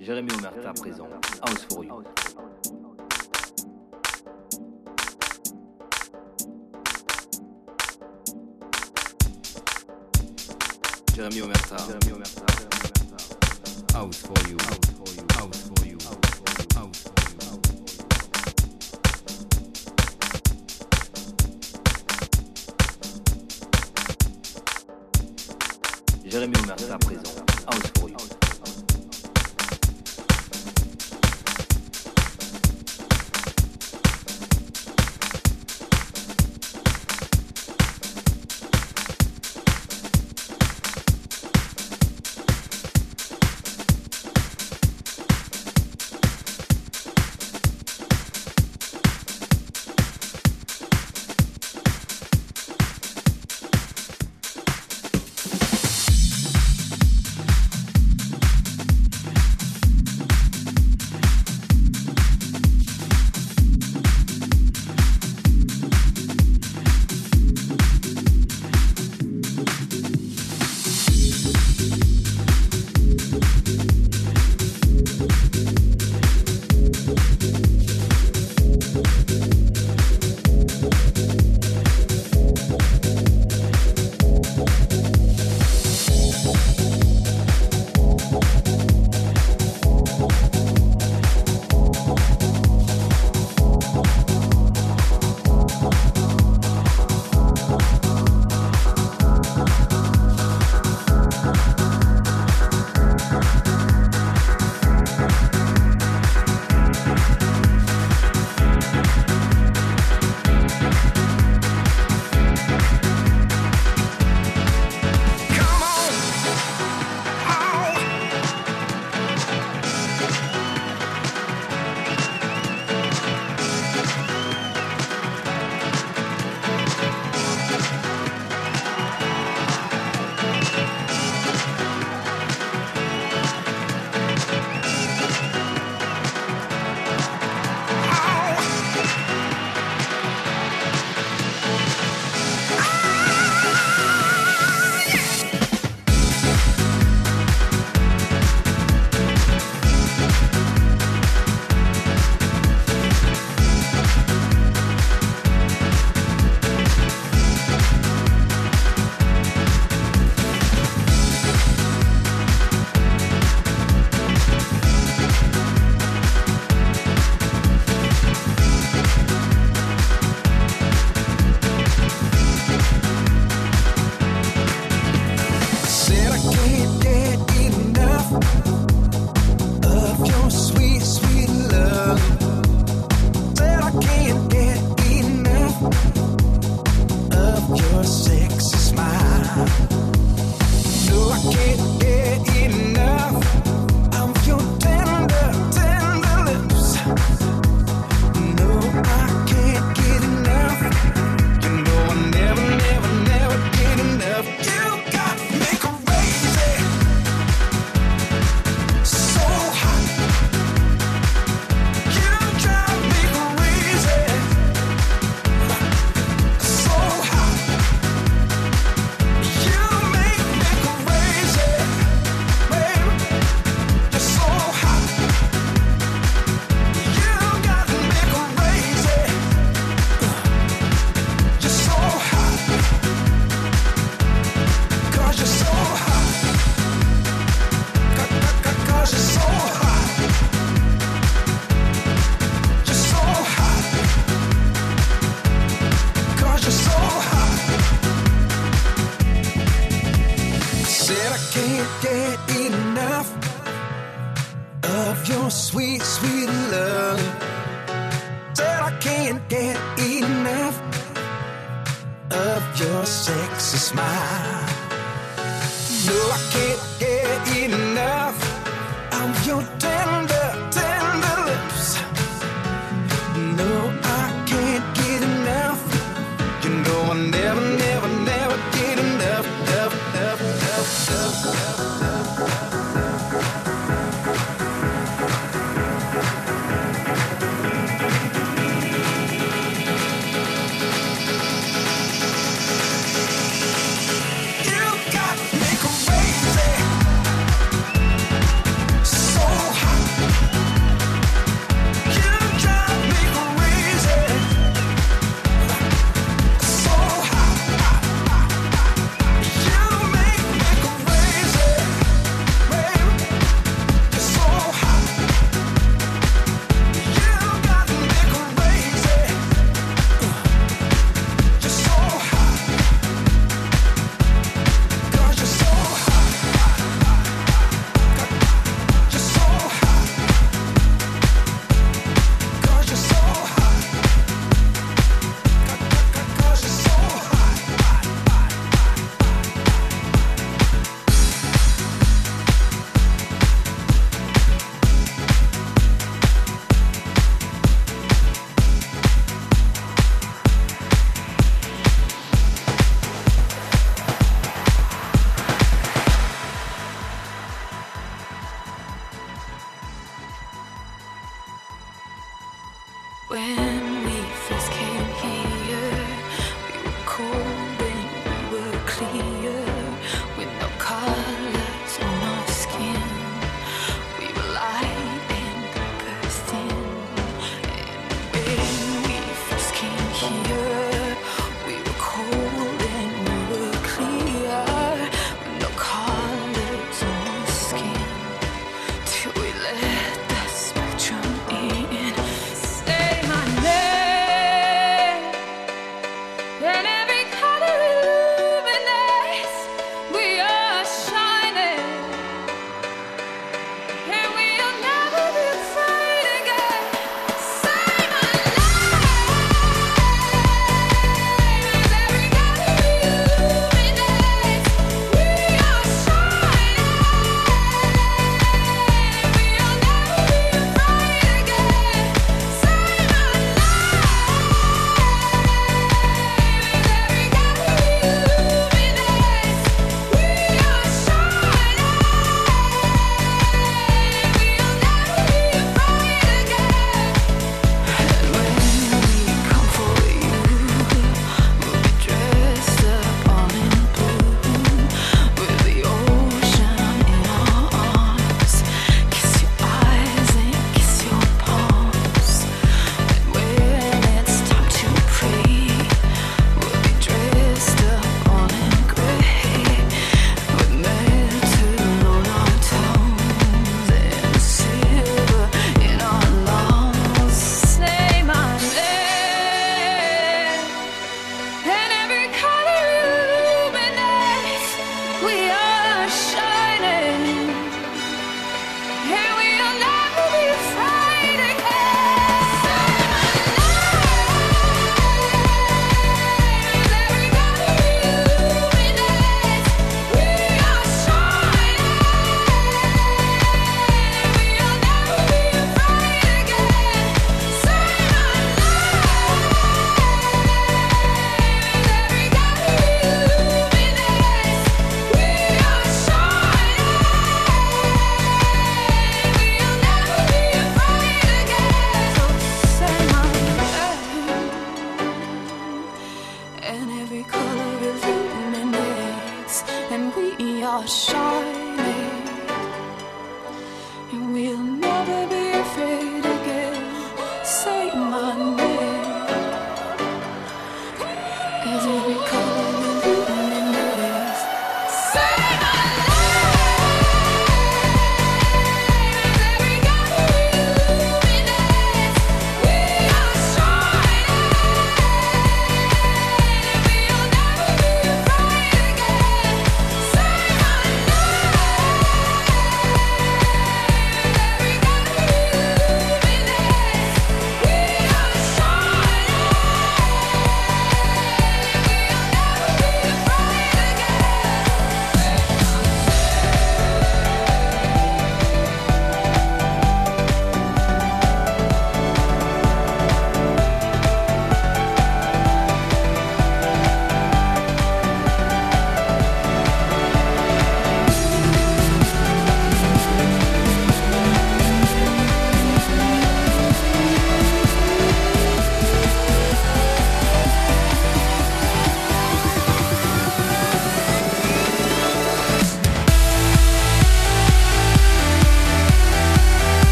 Jérémy Omerta présent, House for You. Jérémy Omerta, House for You, House for You, House for You, House for You. house for you. Jérémy Omerta présent, House for You. can't get enough.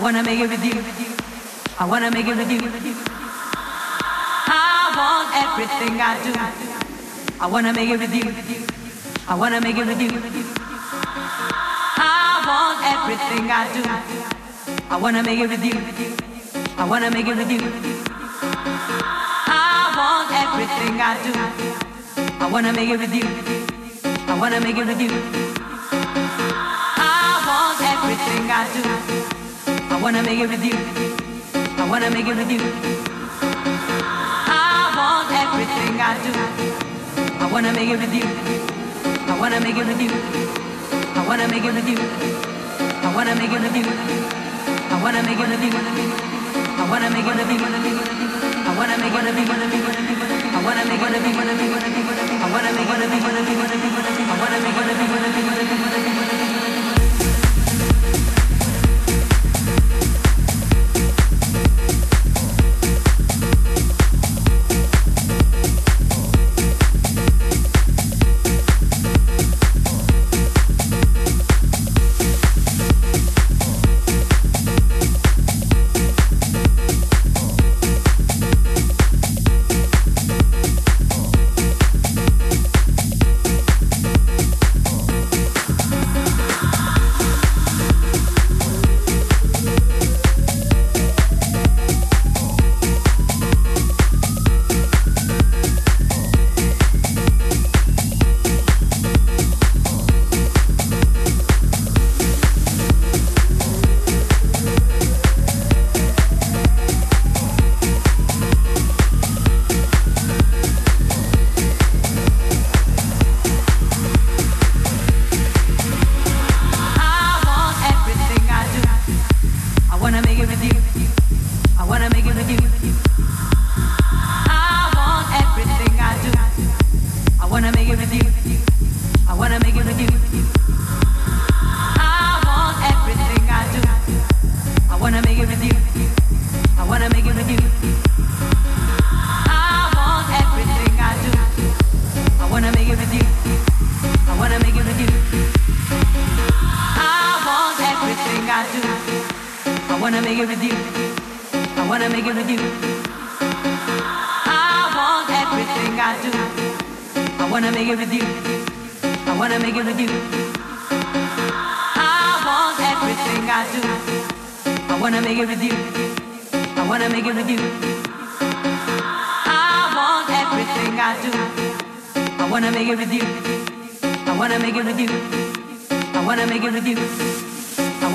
Wanna make it with you. I wanna make it with you. I want everything I do. I wanna make it with you. I wanna make it with you. I want everything I do. I wanna make it with you. I wanna make it with you. I want everything I do. I wanna make it with you. I wanna make it with you. I want everything I do. I wanna make it with you. I wanna make it with you. I want everything I do. I wanna make it with you. I wanna make it with you. I wanna make it with you. I wanna make it with you. I wanna make it with you. I wanna make it with you. I wanna make it with you. I wanna make it with you. I wanna make it with you. I wanna make it with you. I wanna make it with you.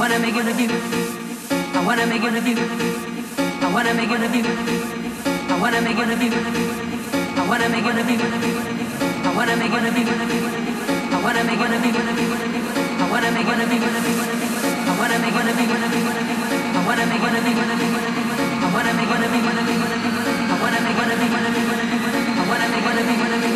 wanna make it with you. I wanna make it with you. I wanna make it with you. I wanna make it with you. I wanna make it with you. I wanna make it with you. I wanna make it with you. I wanna make it with you. I wanna make it with you. I wanna make it with you. I wanna make it with you. I wanna make it with you. I wanna make it with you. I wanna make it with you.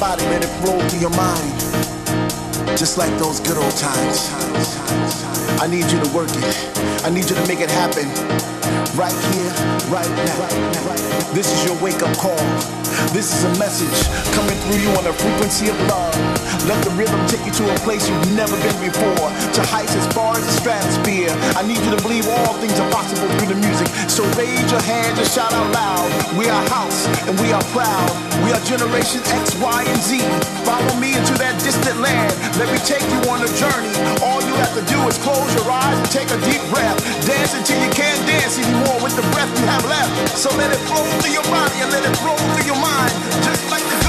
Body, let it flow through your mind. Just like those good old times. I need you to work it. I need you to make it happen. Right here, right now. This is your wake up call. This is a message coming through you on a frequency of love. Let the rhythm take you to a place you've never been before, to heights as far as the stratosphere. I need you to believe all things are possible through the music. So raise your hands and shout out loud. We are house and we are proud. We are generation X, Y, and Z. Follow me into that distant land. Let me take you on a journey. All you have to do is close your eyes and take a deep breath. Dance until you can't dance anymore with the breath you have left. So let it flow through your body and let it flow through your mind, just like the